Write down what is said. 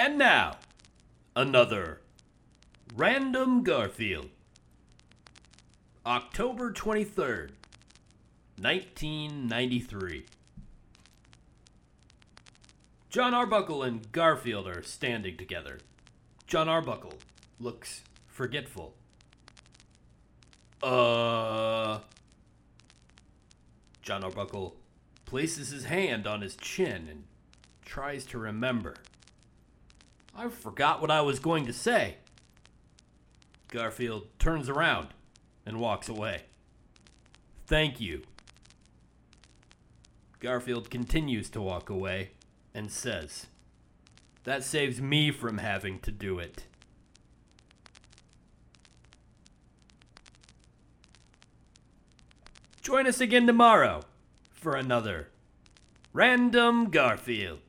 And now, another Random Garfield. October 23rd, 1993. Jon Arbuckle and Garfield are standing together. Jon Arbuckle looks forgetful. Uh. Jon Arbuckle places his hand on his chin and tries to remember. I forgot what I was going to say. Garfield turns around and walks away. Thank you. Garfield continues to walk away and says, That saves me from having to do it. Join us again tomorrow for another Random Garfield.